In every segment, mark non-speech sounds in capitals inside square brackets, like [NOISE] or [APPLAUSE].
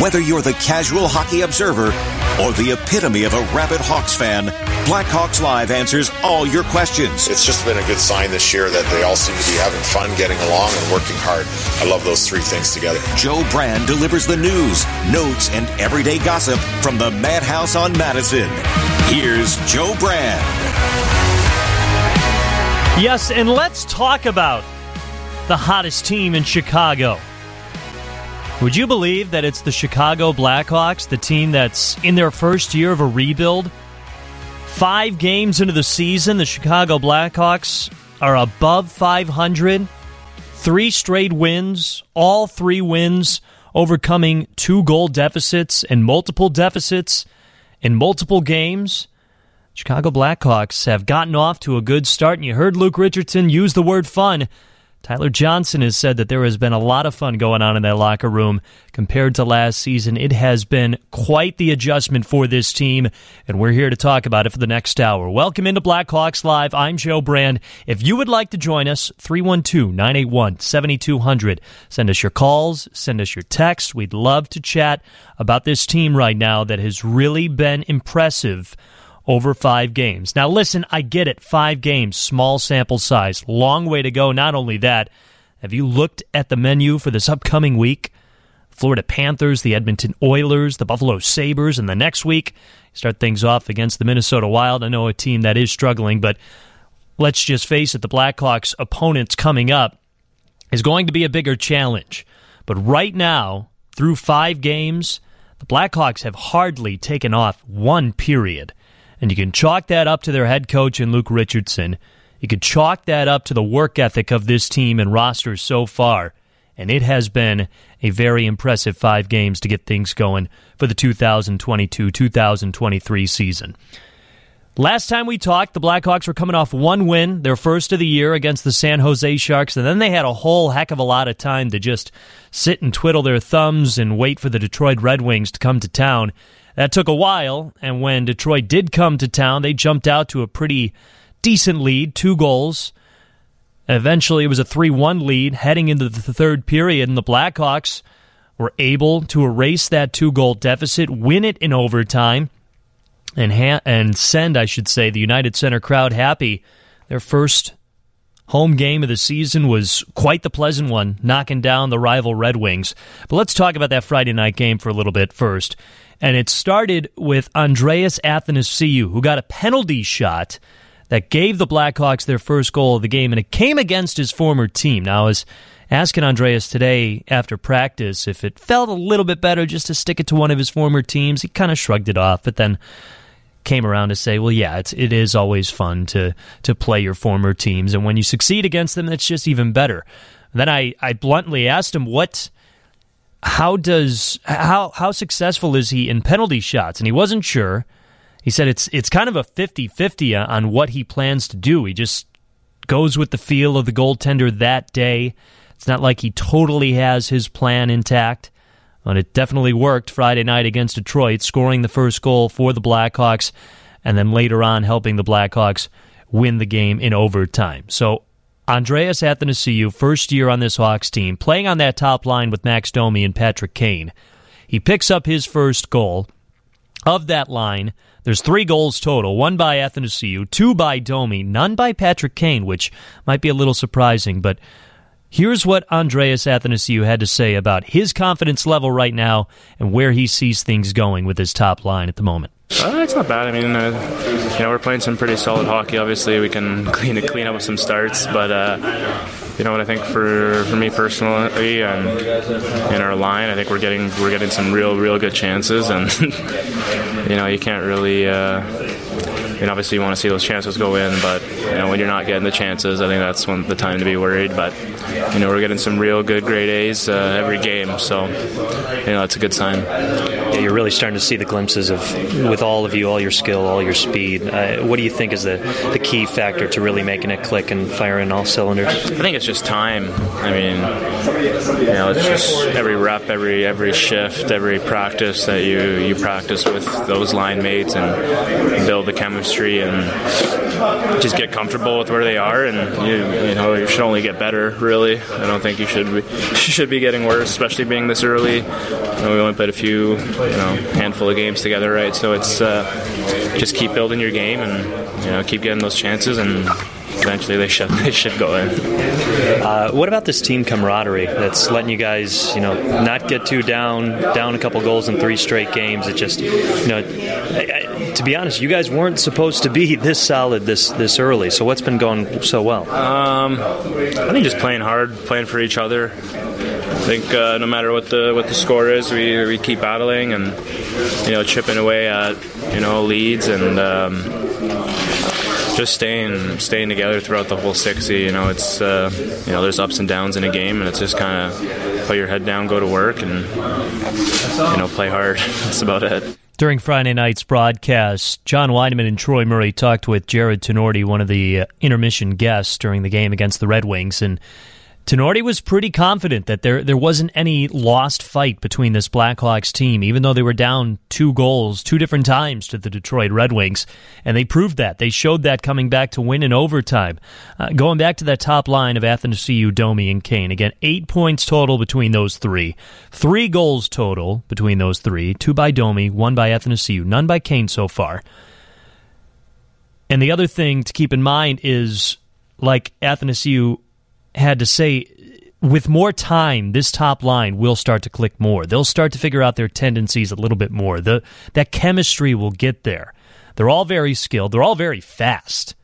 Whether you're the casual hockey observer or the epitome of a rabid Hawks fan, Blackhawks Live answers all your questions. It's just been a good sign this year that they all seem to be having fun, getting along, and working hard. I love those three things together. Joe Brand delivers the news, notes, and everyday gossip from the Madhouse on Madison. Here's Joe Brand. Yes, and let's talk about the hottest team in Chicago. Would you believe that it's the Chicago Blackhawks, the team that's in their first year of a rebuild? Five games into the season, the Chicago Blackhawks are above 500. Three straight wins, all three wins overcoming two goal deficits and multiple deficits in multiple games. Chicago Blackhawks have gotten off to a good start, and you heard Luke Richardson use the word fun Tyler Johnson has said that there has been a lot of fun going on in that locker room compared to last season. It has been quite the adjustment for this team, and we're here to talk about it for the next hour. Welcome into Blackhawks Live. I'm Joe Brand. If you would like to join us, 312 981 7200. Send us your calls, send us your texts. We'd love to chat about this team right now that has really been impressive over five games. Now, listen, I get it. Five games, small sample size, long way to go. Not only that, have you looked at the menu for this upcoming week? Florida Panthers, the Edmonton Oilers, the Buffalo Sabres, and the next week, start things off against the Minnesota Wild. I know a team that is struggling, but let's just face it, the Blackhawks' opponents coming up is going to be a bigger challenge. But right now, through five games, the Blackhawks have hardly taken off one period. And you can chalk that up to their head coach and Luke Richardson. You could chalk that up to the work ethic of this team and roster so far. And it has been a very impressive five games to get things going for the 2022 2023 season. Last time we talked, the Blackhawks were coming off one win, their first of the year against the San Jose Sharks, and then they had a whole heck of a lot of time to just sit and twiddle their thumbs and wait for the Detroit Red Wings to come to town. That took a while, and when Detroit did come to town, they jumped out to a pretty decent lead, two goals. Eventually, it was a 3 1 lead heading into the third period, and the Blackhawks were able to erase that two goal deficit, win it in overtime, and, ha- and send, I should say, the United Center crowd happy. Their first home game of the season was quite the pleasant one, knocking down the rival Red Wings. But let's talk about that Friday night game for a little bit first. And it started with Andreas Athanasiou, who got a penalty shot that gave the Blackhawks their first goal of the game, and it came against his former team. Now, I was asking Andreas today after practice if it felt a little bit better just to stick it to one of his former teams. He kind of shrugged it off, but then came around to say, "Well, yeah, it's it is always fun to to play your former teams, and when you succeed against them, it's just even better." And then I I bluntly asked him what how does how how successful is he in penalty shots? And he wasn't sure. He said it's it's kind of a 50-50 on what he plans to do. He just goes with the feel of the goaltender that day. It's not like he totally has his plan intact. But it definitely worked Friday night against Detroit, scoring the first goal for the Blackhawks, and then later on helping the Blackhawks win the game in overtime. So Andreas Athanasiou, first year on this Hawks team, playing on that top line with Max Domi and Patrick Kane. He picks up his first goal of that line. There's three goals total one by Athanasiou, two by Domi, none by Patrick Kane, which might be a little surprising, but Here's what Andreas Athanasiou had to say about his confidence level right now and where he sees things going with his top line at the moment. Uh, it's not bad. I mean, uh, you know, we're playing some pretty solid hockey. Obviously, we can [LAUGHS] clean clean up with some starts, but uh, you know what I think for for me personally and in our line, I think we're getting we're getting some real real good chances, and [LAUGHS] you know, you can't really uh, and obviously you want to see those chances go in, but you know when you're not getting the chances, I think that's when the time to be worried. But you know we're getting some real good grade A's uh, every game, so you know that's a good sign. You're really starting to see the glimpses of, with all of you, all your skill, all your speed. Uh, what do you think is the, the key factor to really making it click and firing all cylinders? I think it's just time. I mean, you know, it's just every rep, every every shift, every practice that you you practice with those line mates and build the chemistry and just get comfortable with where they are, and you you know you should only get better. Really, I don't think you should be [LAUGHS] should be getting worse, especially being this early. You know, we only played a few, you know, handful of games together, right? So it's uh, just keep building your game and you know keep getting those chances and eventually they should [LAUGHS] they should go in. Uh, what about this team camaraderie that's letting you guys, you know, not get too down, down a couple goals in three straight games? It just, you know, I, I, to be honest, you guys weren't supposed to be [LAUGHS] this solid this this early. So what's been going so well? Um, I think just playing hard, playing for each other. I think uh, no matter what the what the score is, we, we keep battling and you know chipping away at you know leads and. Um, just staying staying together throughout the whole 60. You know, it's uh, you know there's ups and downs in a game, and it's just kind of put your head down, go to work, and you know play hard. [LAUGHS] That's about it. During Friday night's broadcast, John Wiedeman and Troy Murray talked with Jared Tinordi, one of the uh, intermission guests during the game against the Red Wings, and Tinordi was pretty confident that there there wasn't any lost fight between this Blackhawks team, even though they were down two goals two different times to the Detroit Red Wings, and they proved that. They showed that coming back to win in overtime. Uh, going back to that top line of Athanasiou, Domi, and Kane. Again, eight points total between those three. Three goals total between those three. Two by Domi, one by Athanasiou, none by Kane so far. And the other thing to keep in mind is, like Athanasiou had to say with more time, this top line will start to click more. They'll start to figure out their tendencies a little bit more. The that chemistry will get there. They're all very skilled. They're all very fast.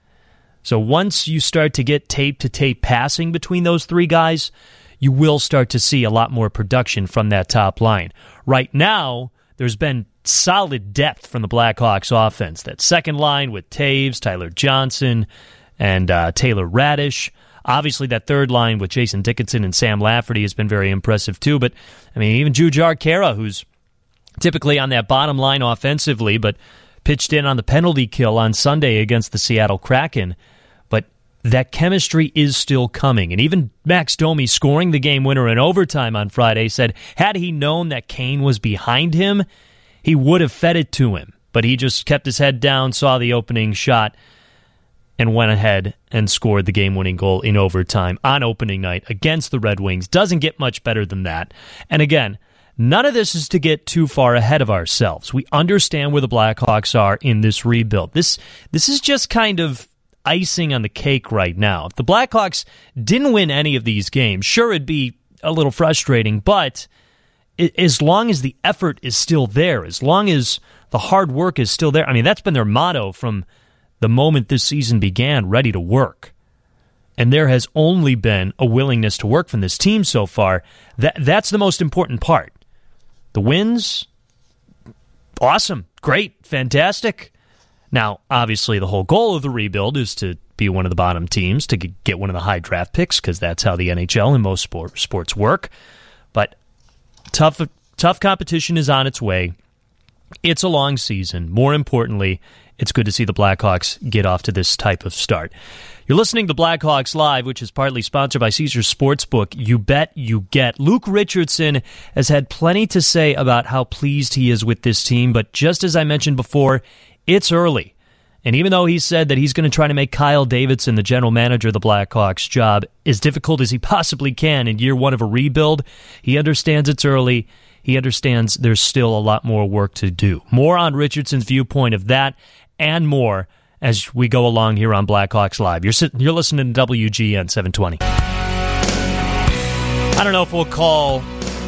So once you start to get tape to tape passing between those three guys, you will start to see a lot more production from that top line. Right now, there's been solid depth from the Blackhawks offense. That second line with Toews, Tyler Johnson, and uh, Taylor Raddysh. Obviously, that third line with Jason Dickinson and Sam Lafferty has been very impressive too. But I mean, even Jujhar Khaira, who's typically on that bottom line offensively, but pitched in on the penalty kill on Sunday against the Seattle Kraken. But that chemistry is still coming. And even Max Domi scoring the game winner in overtime on Friday said, had he known that Kane was behind him, he would have fed it to him. But he just kept his head down, saw the opening shot, and went ahead and scored the game winning goal in overtime on opening night against the Red Wings. Doesn't get much better than that. And again, none of this is to get too far ahead of ourselves. We understand where the Blackhawks are in this rebuild. This this is just kind of icing on the cake right now. If the Blackhawks didn't win any of these games, sure it'd be a little frustrating, but as long as the effort is still there, as long as the hard work is still there, I mean that's been their motto from the moment this season began ready to work. And there has only been a willingness to work from this team so far. That that's the most important part. The wins awesome, great, fantastic. Now, obviously the whole goal of the rebuild is to be one of the bottom teams to get one of the high draft picks because that's how the NHL and most sport, sports work. But tough tough competition is on its way. It's a long season. More importantly, it's good to see the Blackhawks get off to this type of start. You're listening to Blackhawks Live, which is partly sponsored by Caesars Sportsbook. You bet you get. Luke Richardson has had plenty to say about how pleased he is with this team, but just as I mentioned before, it's early. And even though he said that he's going to try to make Kyle Davidson, the general manager of the Blackhawks, job as difficult as he [LAUGHS] possibly can in year one of a rebuild, he understands it's early. He understands there's still a lot more work to do. More on Richardson's viewpoint of that and more as we go along here on Blackhawks Live. You're, sitting, you're listening to WGN 720. I don't know if we'll call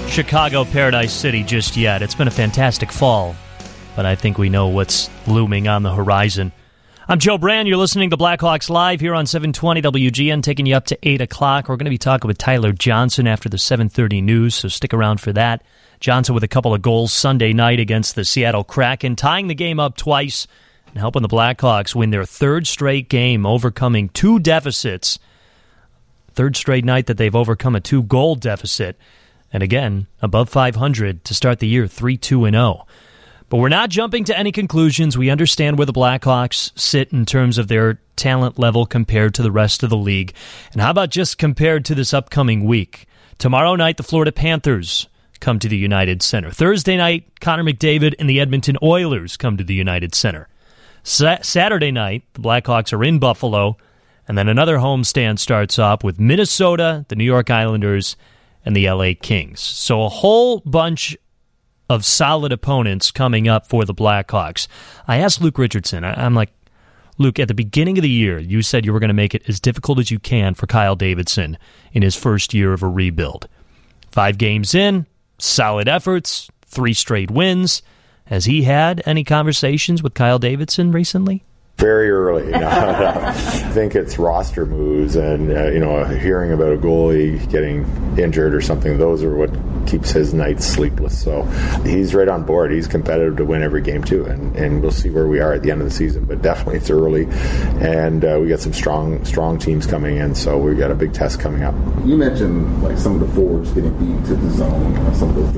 Chicago Paradise City just yet. It's been a fantastic fall, but I think we know what's looming on the horizon. I'm Joe Brand. You're listening to Blackhawks Live here on 720 WGN, taking you up to 8 o'clock. We're going to be talking with Tyler Johnson after the 730 news, so stick around for that. Johnson with a couple of goals Sunday night against the Seattle Kraken, tying the game up twice helping the Blackhawks win their third straight game, overcoming two deficits. Third straight night that they've overcome a two goal deficit And again, above 500 to start the year 3 2 and 0. But we're not jumping to any conclusions. We understand where the Blackhawks sit in terms of their talent level compared to the rest of the league. And how about just compared to this upcoming week? Tomorrow night, the Florida Panthers come to the United Center. Thursday night, Connor McDavid and the Edmonton Oilers come to the United Center. Sa- Saturday night, the Blackhawks are in Buffalo, and then another homestand starts off with Minnesota, the New York Islanders, and the LA Kings. So a whole bunch of solid opponents coming up for the Blackhawks. I asked Luke Richardson, I'm like, Luke, at the beginning of the year, you said you were going to make it as difficult as you can for Kyle Davidson in his first year of a rebuild. Five games in, solid efforts, three straight wins. Has he had any conversations with Kyle Davidson recently? very early. [LAUGHS] I think it's roster moves and uh, you know hearing about a goalie getting injured or something. Those are what keeps his nights sleepless. So he's right on board. He's competitive to win every game too, and, and we'll see where we are at the end of the season. But definitely it's early, and uh, we got some strong strong teams coming in. So we got a big test coming up. You mentioned like some of the forwards getting beat to the zone, some of those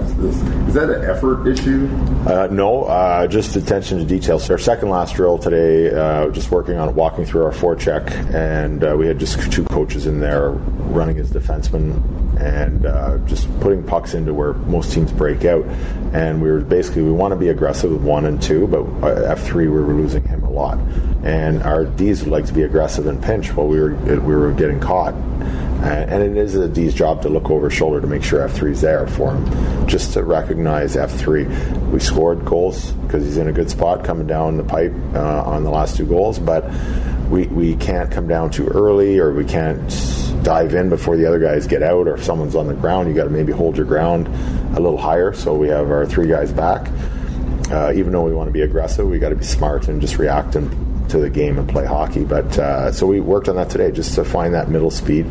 lapses. Is that an effort issue? Uh, no, uh, just attention to details. Our second last drill today, uh, just working on walking through our forecheck, and uh, we had just two coaches in there running as defensemen and uh, just putting pucks into where most teams break out. And we were basically we want to be aggressive with one and two, but uh, F three we were losing him a lot, and our D's would like to be aggressive and pinch while we were we were getting caught. and it is a D's job to look over his shoulder to make sure F3 is there for him, just to recognize F3. We scored goals because he's in a good spot coming down the pipe uh, on the last two goals, but we, we can't come down too early or we can't dive in before the other guys get out or if someone's on the ground you got to maybe hold your ground a little higher so we have our three guys back uh, even though we want to be aggressive we got to be smart and just react and to the game and play hockey. But uh, so we worked on that today just to find that middle speed.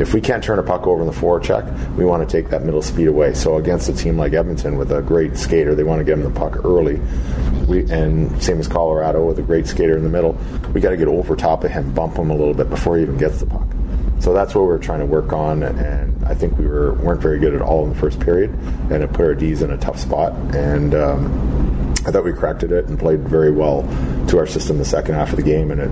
If we can't turn a puck over in the forecheck, we want to take that middle speed away. So against a team like Edmonton with a great skater, they want to get him the puck early. We, and same as Colorado with a great skater in the middle, we got to get over top of him, bump him a little bit before he even gets the puck. So that's what we are trying to work on, and I think we were weren't very good at all in the first period, and it put our D's in a tough spot. And um, I thought we corrected it and played very well to our system the second half of the game, and it,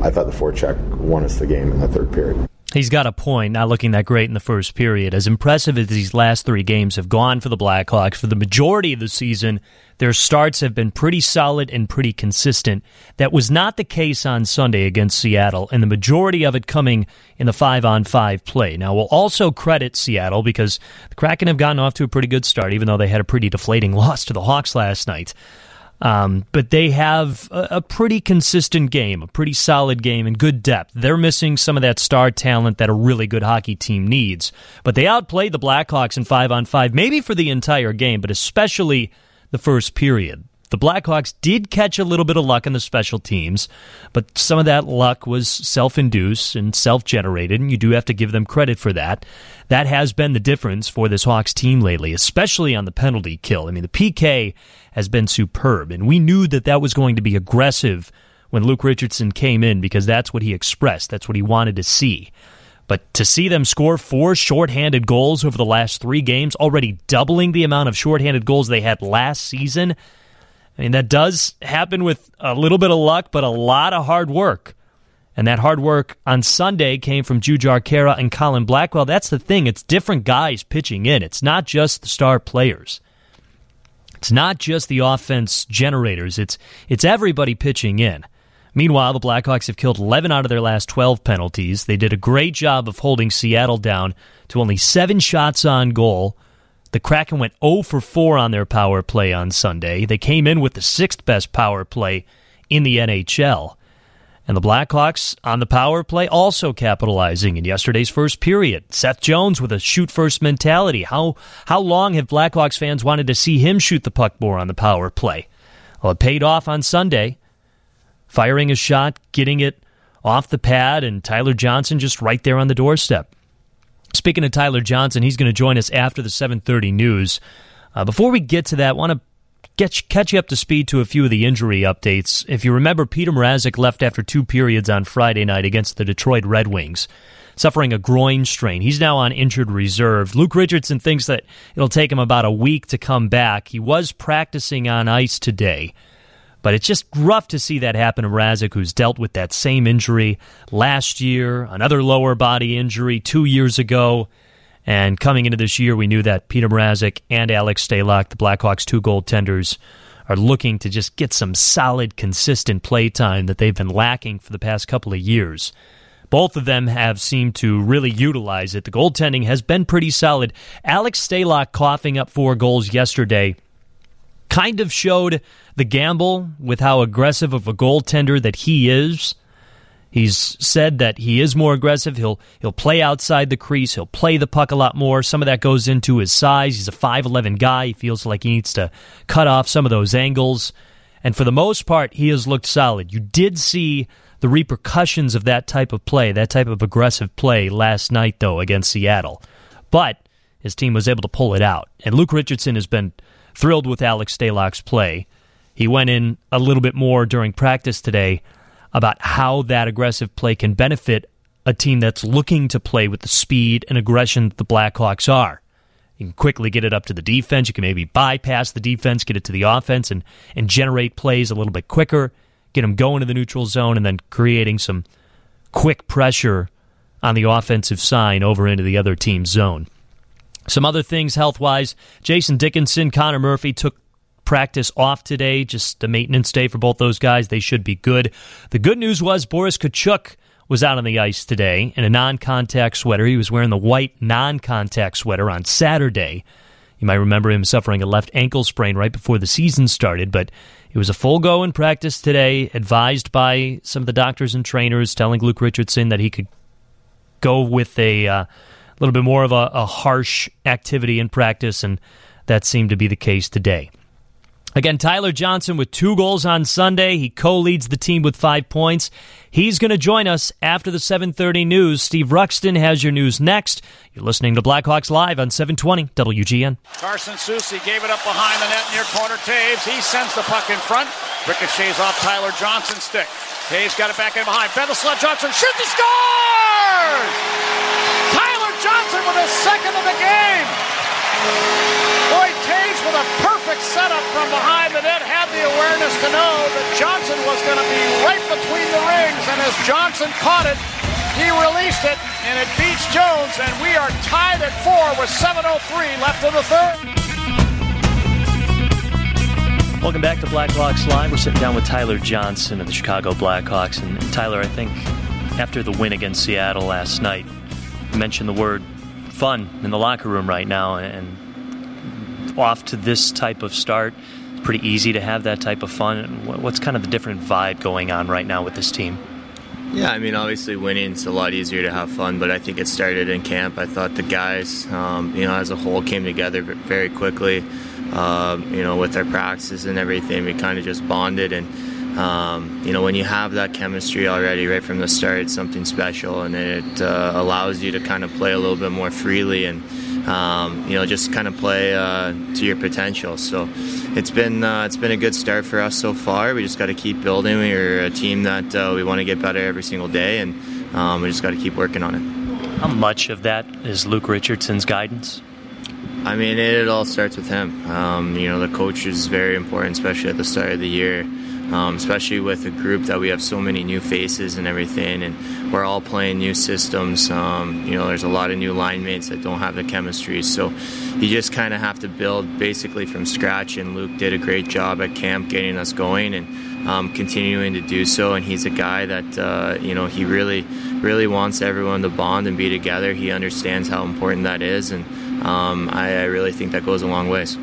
I thought the forecheck won us the game in the third period. He's got a point, not looking that great in the first period. As impressive as these last three games have gone for the Blackhawks, for the majority of the season, their starts have been pretty solid and pretty consistent. That was not the case on Sunday against Seattle, and the majority of it coming in the five on five play. Now, we'll also credit Seattle because the Kraken have gotten off to a pretty good start, even though they had a pretty deflating [LAUGHS] loss to the Hawks last night. Um, but they have a, a, pretty consistent game, a pretty solid game, and good depth. They're missing some of that star talent that a really good hockey team needs. But they outplayed the Blackhawks in five on five, maybe for the entire game, but especially the first period. The Blackhawks did catch a little bit of luck in the special teams, but some of that luck was self induced and self generated, and you do have to give them credit for that. That has been the difference for this Hawks team lately, especially on the penalty kill. I mean, the PK has been superb, and we knew that that was going to be aggressive when Luke Richardson came in because that's what he expressed, that's what he wanted to see. But to see them score four shorthanded goals over the last three games, already doubling the amount of shorthanded goals they had last season, I mean, that does happen with a little bit of luck, but a lot of hard work. And that hard work on Sunday came from Jujhar Khaira and Colin Blackwell. That's the thing. It's different guys pitching in. It's not just the star players. It's not just the offense generators. It's it's everybody pitching in. Meanwhile, the Blackhawks have killed 11 out of their last 12 penalties. They did a great job of holding Seattle down to only 7 shots on goal the Kraken went 0 for 4 on their power play on Sunday. They came in with the sixth best power play in the NHL. And the Blackhawks on the power play also capitalizing in yesterday's first period. Seth Jones with a shoot first mentality. How how long have Blackhawks fans wanted to see him shoot the puck more on the power play? Well, it paid off on Sunday. Firing a shot, getting it off the pad, and Tyler Johnson just right there on the doorstep. Speaking of Tyler Johnson, he's going to join us after the 7:30 news. Uh, before we get to that, I want to catch you up to speed to a few of the injury updates. If you remember, Peter Mrazek left after two periods on Friday night against the Detroit Red Wings. suffering a groin strain. He's now on injured reserve. Luke Richardson thinks that it'll take him about a week to come back. He was practicing on ice today. But it's just rough to see that happen to Mrazek, who's dealt with that same injury last year, another lower body injury two years ago. And coming into this year, we knew that Peter Mrazek and Alex Stalock, the Blackhawks' two goaltenders, are looking to just get some solid, consistent play time that they've been lacking for the past couple of years. Both of them have seemed to really utilize it. The goaltending has been pretty solid. Alex Stalock coughing up four goals yesterday kind of showed the gamble with how aggressive of a goaltender that he is. He's said that he is more aggressive. He'll he'll play outside the crease. He'll play the puck a lot more. Some of that goes into his size. He's a 5'11 guy. He feels like he needs to cut off some of those angles. And for the most part, he has looked solid. You did see the repercussions of that type of play, that type of aggressive play last night though against Seattle. But his team was able to pull it out. And Luke Richardson has been thrilled with Alex Stalock's play. He went in a little bit more during practice today about how that aggressive play can benefit a team that's looking to play with the speed and aggression that the Blackhawks are. You can quickly get it up to the defense. You can maybe bypass the defense, get it to the offense, and, and generate plays a little bit quicker, get them going to the neutral zone, and then creating some quick pressure on the offensive side over into the other team's zone. Some other things health wise Jason Dickinson, Connor Murphy took practice off today, just a maintenance day for both those guys. They should be good. The good news was Boris Katchouk was out on the ice today in a non contact sweater. He was wearing the white non contact sweater on Saturday. You might remember him suffering a left ankle sprain right before the season started, but it was a full go in practice today, advised by some of the doctors and trainers, telling Luke Richardson that he could go with a uh, little bit more of a, a harsh activity in practice, and that seemed to be the case today. Again, Tyler Johnson with two goals on Sunday. He co-leads the team with five points. He's going to join us after the 7:30 news. Steve Ruxton has your news next. You're listening to Blackhawks Live on 720 WGN. Carson Soucy gave it up behind the net near corner Toews. He sends the puck in front. Ricochets off Tyler Johnson's stick. Toews got it back in behind. Bendelslot Johnson shoots. He scores! Tyler Johnson with his second of the game. Boy, Toews with a perfect setup from behind the net had the awareness to know that Johnson was going to be right between the rings, and as Johnson caught it, he released it, and it beats Jones, and we are tied at four with 7.03 left in the third. Welcome back to Blackhawks Live. We're sitting down with Tyler Johnson of the Chicago Blackhawks. And Tyler, I think after the win against Seattle last night, you mentioned the word fun in the locker room right now, and off to this type of start. It's pretty easy to have that type of fun. What's kind of the different vibe going on right now with this team? Yeah, I mean, obviously winning is a lot easier to have fun, but I think it started in camp. I thought the guys, um, you know, as a whole came together very quickly. Um, you know, with our practices and everything, we kind of just bonded. And, um, you know, when you have that chemistry already right from the start, it's something special and it uh, allows you to kind of play a little bit more freely and, um, you know, just kind of play uh, to your potential. So it's been uh, it's been a good start for us so far. We just got to keep building. We're a team that uh, we want to get better every single day, and um, we just got to keep working on it. How much of that is Luke Richardson's guidance? I mean, it, it all starts with him. Um, you know, the coach is very important, especially at the start of the year um, especially with a group that we have so many new faces and everything, and we're all playing new systems. Um, you know, there's a lot of new line mates that don't have the chemistry, so you just kind of have to build basically from scratch. And Luke did a great job at camp getting us going and um, continuing to do so. And he's a guy that uh, you know he really, really wants everyone to bond and be together. He understands how important that is, and um, I, I really think that goes a long ways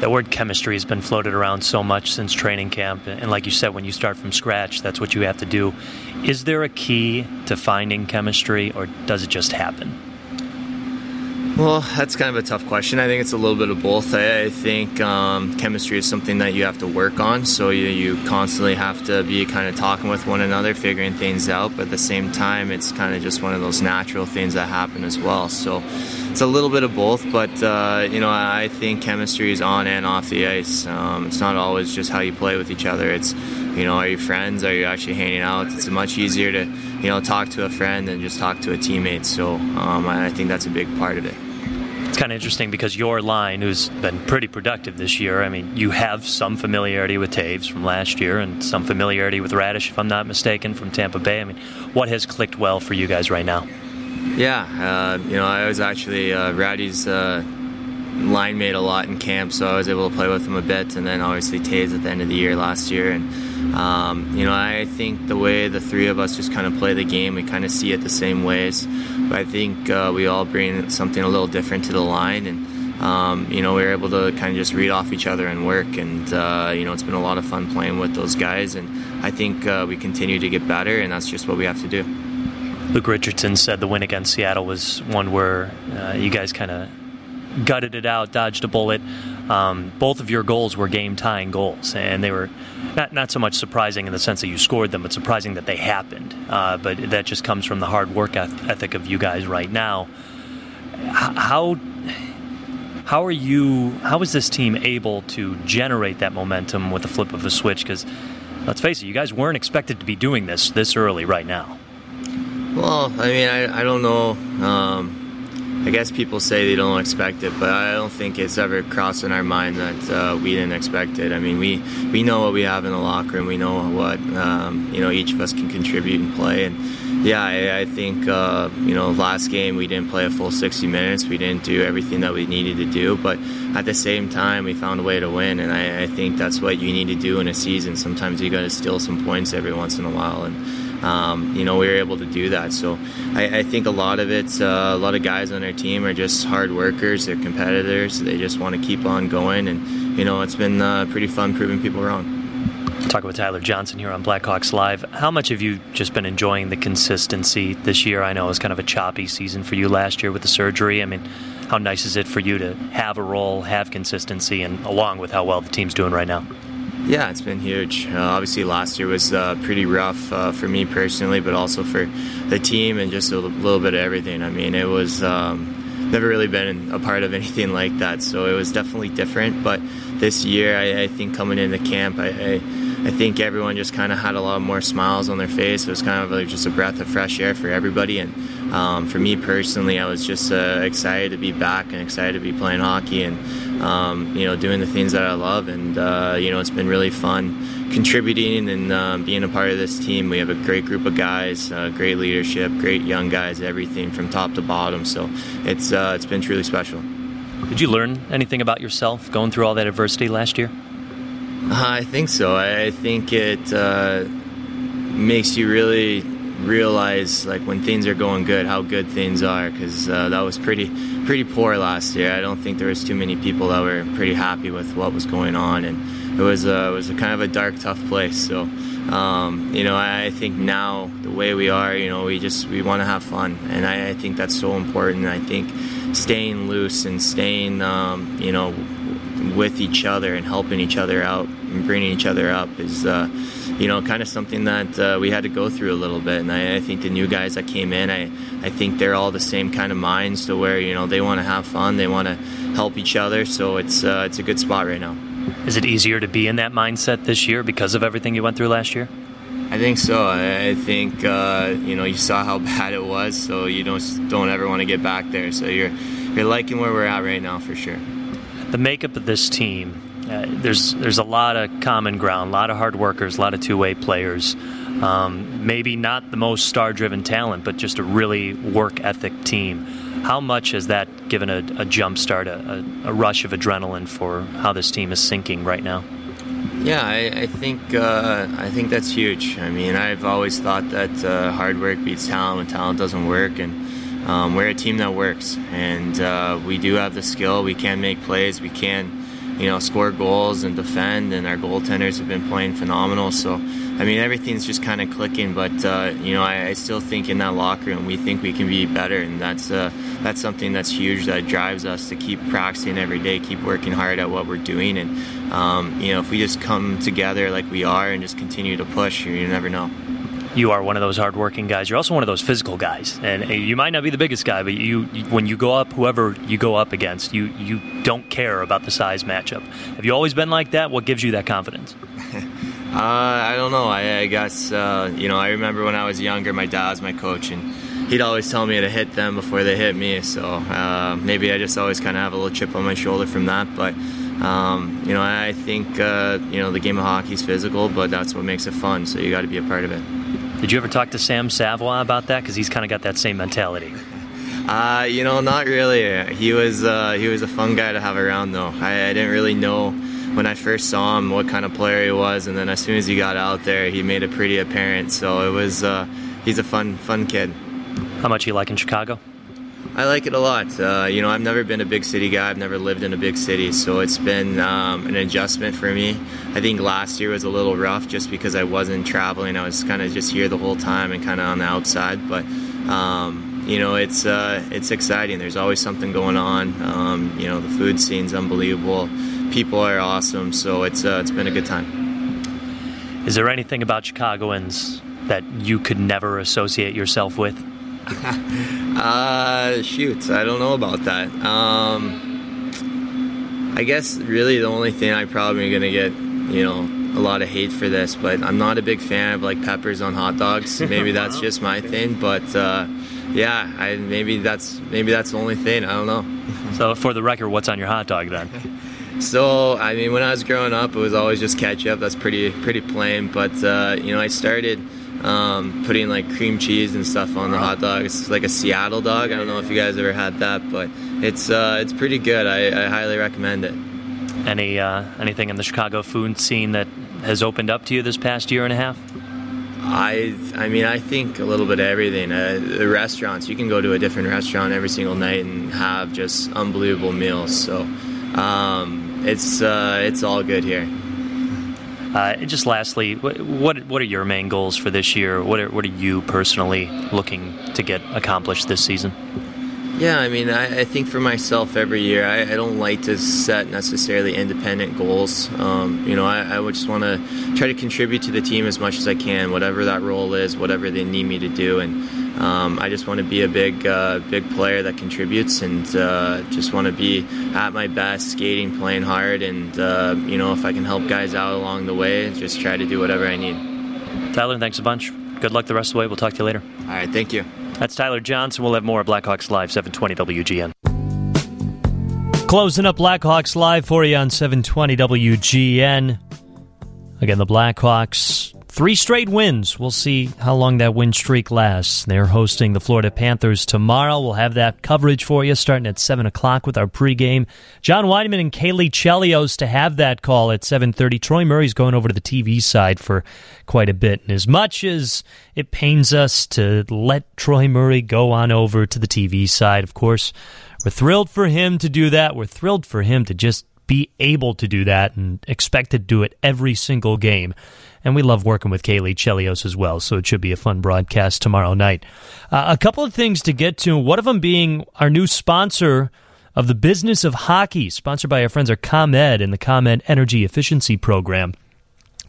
the word chemistry has been floated around so much since training camp. And like you said, when you start from scratch, that's what you have to do. Is there a key to finding chemistry, or does it just happen? Well, that's kind of a tough question. I think it's a little bit of both. I, I think um, chemistry is something that you have to work on. So you, you constantly have to be kind of talking with one another, figuring things out. But at the same time, it's kind of just one of those natural things that happen as well. So it's a little bit of both. But uh, you know, I think chemistry is on and off the ice. Um, it's not always just how you play with each other. It's you know, are you friends? Are you actually hanging out? It's much easier to you know, talk to a friend than just talk to a teammate. So um, I think that's a big part of it. It's kind of interesting because your line, who's been pretty productive this year, I mean, you have some familiarity with Toews from last year and some familiarity with Raddysh, if I'm not mistaken, from Tampa Bay. I mean, what has clicked well for you guys right now? Yeah, uh, you know, I was actually uh, Raddy's uh, line mate a lot in camp, so I was able to play with him a bit, and then obviously Toews at the end of the year last year. And, um, you know, I think the way the three of us just kind of play the game, we kind of see it the same ways. But I think uh, we all bring something a little different to the line, and, um, you know, we were able to kind of just read off each other and work. And, uh, you know, it's been a lot of fun playing with those guys, and I think uh, we continue to get better, and that's just what we have to do. Luke Richardson said the win against Seattle was one where uh, you guys kind of gutted it out, dodged a bullet. Um, both of your goals were game tying goals, and they were not not so much surprising in the sense that you scored them, but surprising that they happened. Uh, but that just comes from the hard work ethic of you guys right now. How how are you? How is this team able to generate that momentum with the flip of a switch? Because let's face it, you guys weren't expected to be doing this this early right now. Well, I mean, I, I don't know. Um, I guess people say they don't expect it, but I don't think it's ever crossed in our mind that uh, we didn't expect it. I mean, we we know what we have in the locker room. We know what um, you know each of us can contribute and play. And yeah, I, I think uh, you know last game we didn't play a full 60 minutes. We didn't do everything that we needed to do, but at the same time we found a way to win. And I, I think that's what you need to do in a season. Sometimes you got to steal some points every once in a while and um, you know, we were able to do that. So I, I think a lot of it's uh, a lot of guys on our team are just hard workers. They're competitors. They just want to keep on going, and you know, it's been uh, pretty fun proving people wrong. Talking with Tyler Johnson here on Blackhawks Live. How much have you just been enjoying the consistency this year? I know it was kind of a choppy season for you last year with the surgery. I mean, how nice is it for you to have a role, have consistency, and along with how well the team's doing right now? Yeah, it's been huge. Uh, obviously, last year was uh, pretty rough uh, for me personally, but also for the team and just a little bit of everything. I mean, it was um, never really been a part of [LAUGHS] anything like that, so it was definitely different. But this year, I, I think coming into camp, I, I, I think everyone just kind of had a lot more smiles on their face. It was kind of like just a breath of fresh air for everybody, and um, for me personally, I was just uh, excited to be back and excited to be playing hockey and um, you know doing the things that I love. And uh, you know it's been really fun contributing and um, being a part of this team. We have a great group of guys, uh, great leadership, great young guys, everything from top to bottom. So it's uh, it's been truly special. Did you learn anything about yourself going through all that adversity last year? I think so. I think it uh, makes you really realize like when things are going good how good things are because uh, that was pretty pretty poor last year. I don't think there was too many people that were pretty happy with what was going on and it was a, it was a kind of a dark tough place. So um, you know I, I, think now the way we are you know we just we want to have fun and I, I, think that's so important. I think staying loose and staying um, you know with each other and helping each other out and bringing each other up is uh, you know, kind of something that uh, we had to go through a little bit. And I, I, think the new guys that came in, I, I think they're all the same kind of minds to where, you know, they want to have fun, they want to help each other. So it's, uh, it's a good spot right now. Is it easier to be in that mindset this year because of everything you went through last year? I think so. I think uh, you know you saw how [LAUGHS] bad it was, so you don't don't ever want to get back there. So you're you're liking where we're at right now for sure. The makeup of this team uh, there's there's a lot of common ground, a lot of hard workers, a lot of two way players. Um, maybe not the most star driven talent, but just a really work ethic team. How much has that given a, a jump start, a, a, rush of adrenaline for how this team is syncing right now? Yeah, I, I think uh, I think that's huge. I mean, I've always thought that uh, hard work beats talent when talent doesn't work, and um, we're a team that works, and uh, we do have the skill. We can make plays. We can you know, score goals and defend, and our goaltenders have been playing phenomenal. So, I mean, everything's just kind of clicking. But uh, you know, I, I, still think in that locker room we think we can be better, and that's uh, that's something that's huge that drives us to keep practicing every day, keep working hard at what we're doing, and um, you know, if we just come together like we are and just continue to push, you never know you are one of those hardworking guys. You're also one of those physical guys, and you might not be the biggest guy, but you, when you go up, whoever you go up against, you you don't care about the size matchup. Have you always been like that? What gives you that confidence? [LAUGHS] Uh, I don't know. I, I guess uh, you know. I remember when I was younger, my dad was my coach, and he'd always tell me to hit them before they hit me. So uh, maybe I just always kind of have a little chip on my shoulder from that. But um, you know, I think uh, you know the game of hockey is physical, but that's what makes it fun. So you got to be a part of it. Did you ever talk to Sam Savoie about that? Because he's kind of got that same mentality. Uh, you know, not really. He was uh, he was a fun guy to have around, though. I, I, didn't really know when I first saw him what kind of player he was, and then as soon as he got out there, he made it pretty apparent. So it was uh, he's a fun fun kid. How much you like in Chicago? I like it a lot. Uh, you know, I've never been a big city guy. I've never lived in a big city, so it's been um, an adjustment for me. I think last year was a little rough just because I wasn't traveling. I was kind of just here the whole time and kind of on the outside, but. Um, you know, it's uh, it's exciting. There's always something going on. Um, you know, the food scene's unbelievable. People are awesome. So it's uh, it's been a good time. Is there anything about Chicagoans that you could never associate yourself with? Uh, shoot, I don't know about that. Um, I guess really the only thing I'm probably gonna get, you know, a lot of hate for this, but I'm not a big fan of like peppers on hot dogs. [LAUGHS] Maybe that's just my thing, but. Uh, yeah, I, maybe that's maybe that's the only thing. I don't know. [LAUGHS] so, for the record, what's on your hot dog then? [LAUGHS] so, I mean, when I was growing up, it was always just ketchup. That's pretty pretty plain. But uh, you know, I started um, putting like cream cheese and stuff on the hot dog. It's like a Seattle dog. I don't know if you guys ever had that, but it's uh, it's pretty good. I, I highly recommend it. Any uh, anything in the Chicago food scene that has opened up to you this past year and a half? I I mean I think a little bit of everything. Uh, the restaurants you can go to a different restaurant every single night and have just unbelievable meals. So um, it's uh, it's all good here. Uh, just lastly, what what are your main goals for this year? What are, what are you personally looking to get accomplished this season? Yeah, I mean, I, I, think for myself every year, I, I, don't like to set necessarily independent goals. Um, you know, I, I would just want to try to contribute to the team as much as I can, whatever that role is, whatever they need me to do, and um, I just want to be a big, uh, big player that contributes, and uh, just want to be at my best, skating, playing hard, and uh, you know, if I can help guys out along the way, just try to do whatever I need. Tyler, thanks a bunch. Good luck the rest of the way. We'll talk to you later. All right, thank you. That's Tyler Johnson. We'll have more Blackhawks Live, 720 WGN. Closing up Blackhawks Live for you on 720 WGN. Again, the Blackhawks Three straight wins. We'll see how long that win streak lasts. They're hosting the Florida Panthers tomorrow. We'll have that coverage for you starting at 7 o'clock with our pregame. John Wiedeman and Caley Chelios to have that call at 7.30. Troy Murray's going over to the TV side for quite a bit. And as much as it pains us to let Troy Murray go on over to the TV side, of course, we're thrilled for him to do that. We're thrilled for him to just be able to do that and expect to do it every single game and we love working with Caley Chelios as well, so it should be a fun broadcast tomorrow night. Uh, a couple of things to get to, one of them being our new sponsor of the business of hockey, sponsored by our friends at ComEd and the ComEd Energy Efficiency Program.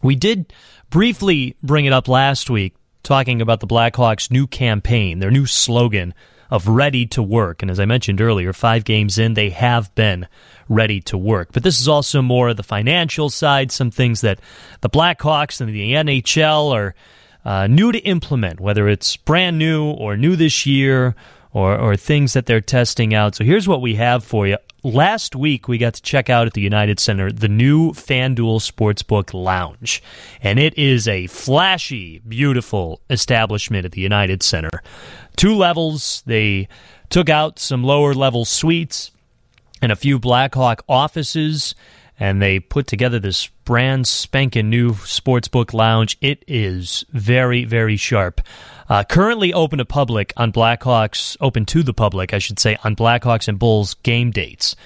We did briefly bring it up last week, talking about the Blackhawks' new campaign, their new slogan of ready to work. And as I mentioned earlier, five games in, they have been ready to work. But this is also more of the financial side, some things that the Blackhawks and the NHL are uh, new to implement, whether it's brand new or new this year or, or things that they're testing out. So here's what we have for you. Last week, we got to check out at the United Center the new FanDuel Sportsbook Lounge. And it is a flashy, beautiful establishment at the United Center. Two levels. They took out some lower level suites and a few Blackhawk offices, and they put together this brand spanking new sportsbook lounge. It is very, very sharp. Uh, currently open to public on Blackhawks, open to the public, I should say, on Blackhawks and Bulls game dates.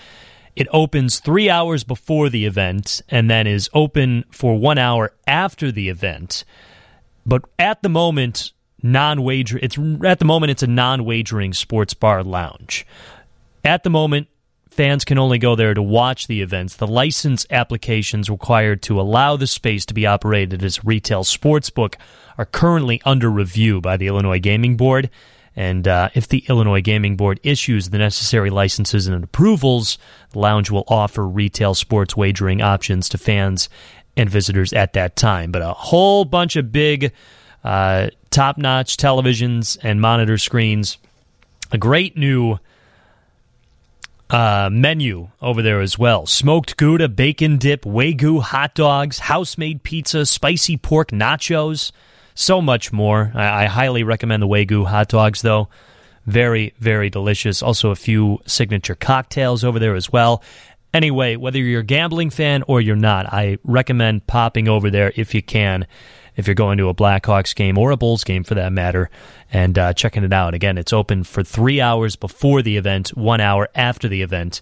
It opens three hours before the event and then is open for one hour after the event. But at the moment, non-wager. It's at the moment it's a non-wagering sports bar lounge. At the moment, Fans can only go there to watch the events. The license applications required to allow the space to be operated as a retail sportsbook are currently under review by the Illinois Gaming Board. And uh, if the Illinois Gaming Board issues the necessary licenses and approvals, the lounge will offer retail sports wagering options to fans and visitors at that time. But a whole bunch of big, uh, top notch televisions and monitor screens. A great new uh, menu over there as well smoked Gouda, bacon dip, Wagyu hot dogs, house made pizza, spicy pork nachos, so much more. I, I highly recommend the Wagyu hot dogs, though. Very, very delicious. Also, a few signature cocktails over there as well. Anyway, whether you're a gambling fan or you're not, I recommend popping over there if you can, if you're going to a Blackhawks game or a Bulls game for that matter, and uh, checking it out. Again, it's open for three hours before the event, one hour after the event.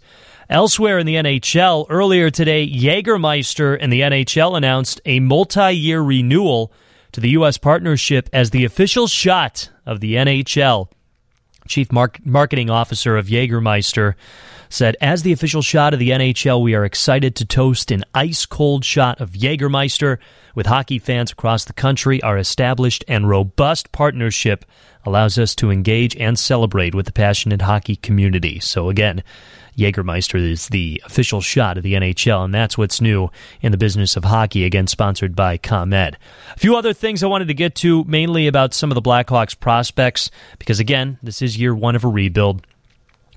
Elsewhere in the NHL, earlier today, Jagermeister and the NHL announced a multi year renewal to the U.S. partnership as the official shot of the NHL. Chief Marketing Officer of Jagermeister said, As the official shot of the NHL, we are excited to toast an ice cold shot of Jagermeister with hockey fans across the country. Our established and robust partnership allows us to engage and celebrate with the passionate hockey community. So, again, Jagermeister is the official shot of the NHL, and that's what's new in the business of hockey, again, sponsored by ComEd. A few other things I wanted to get to, mainly about some of the Blackhawks prospects, because, again, this is year one of a rebuild.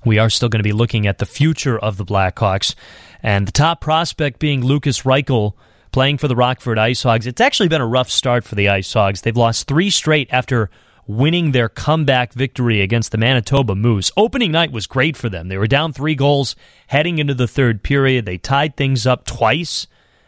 We are still going to be looking at the future of the Blackhawks, and the top prospect being Lukas Reichel playing for the Rockford Ice Hogs. It's actually been a rough start for the Ice Hogs. They've lost three straight after winning their comeback victory against the Manitoba Moose. Opening night was great for them. They were down three goals heading into the third period. They tied things up twice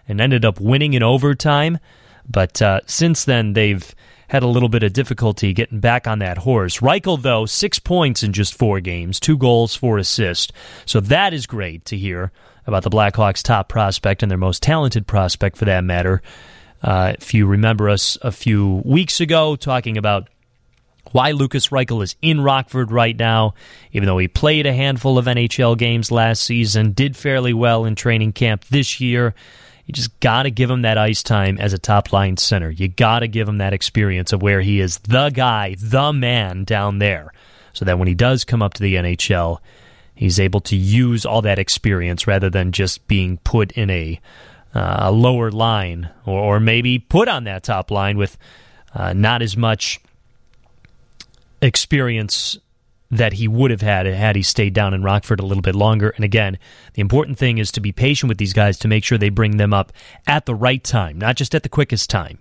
and ended up winning in overtime. But uh, since then, they've had a little bit of difficulty getting back on that horse. Reichel, though, six points in just four games, two goals, four assists. So that is great to hear about the Blackhawks' top prospect and their most talented prospect, for that matter. Uh, if you remember us a few weeks ago talking about why Lukas Reichel is in Rockford right now, even though he played a handful of NHL games last season, did fairly well in training camp this year. You just got to give him that ice time as a top line center. You got to give him that experience of where he is the guy, the man down there, so that when he does come up to the NHL, he's able to use all that experience rather than just being put in a, uh, lower line or, or, maybe put on that top line with uh, not as much experience that he would have had had he stayed down in Rockford a little bit longer. And again, the important thing is to be patient with these guys to make sure they bring them up at the right time, not just at the quickest time.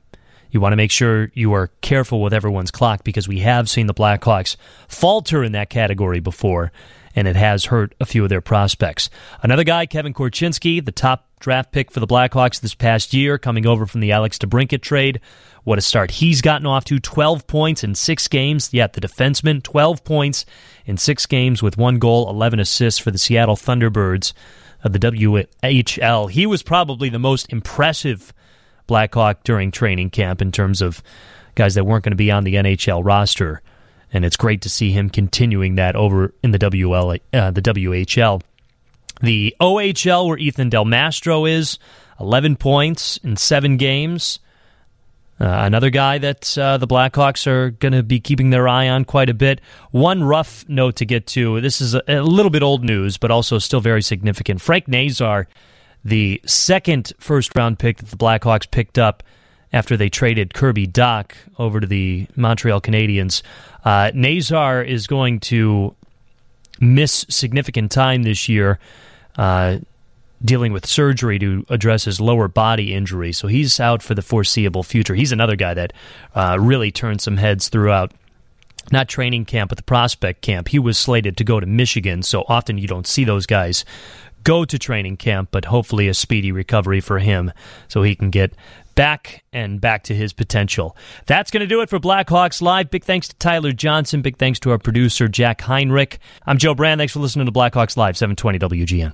You want to make sure you are careful with everyone's clock because we have seen the Blackhawks falter in that category before, and it has hurt a few of their prospects. Another guy, Kevin Korchinski, the top draft pick for the Blackhawks this past year, coming over from the Alex DeBrincat trade. What a start he's gotten off to 12 points in six games. Yet the defenseman, 12 points in six games with one goal, 11 assists for the Seattle Thunderbirds of the WHL. He was probably the most impressive Blackhawk during training camp in terms of guys that weren't going to be on the NHL roster. And it's great to see him continuing that over in the WL, uh, the WHL. The OHL, where Ethan Del Mastro is, 11 points in seven games. Uh, another guy that uh, the Blackhawks are going to be keeping their eye on quite a bit. One rough note to get to this is a, a little bit old news, but also still very significant. Frank Nazar, the second first round pick that the Blackhawks picked up after they traded Kirby Dach over to the Montreal Canadiens, uh, Nazar is going to miss significant time this year. Uh, dealing with surgery to address his lower body injury. So he's out for the foreseeable future. He's another guy that uh, really turned some heads throughout. Not training camp, but the prospect camp. He was slated to go to Michigan, so often you don't see those guys go to training camp, but hopefully a speedy recovery for him so he can get back and back to his potential. That's going to do it for Blackhawks Live. Big thanks to Tyler Johnson. Big thanks to our producer, Jack Heinrich. I'm Joe Brand. Thanks for listening to Blackhawks Live, 720 WGN.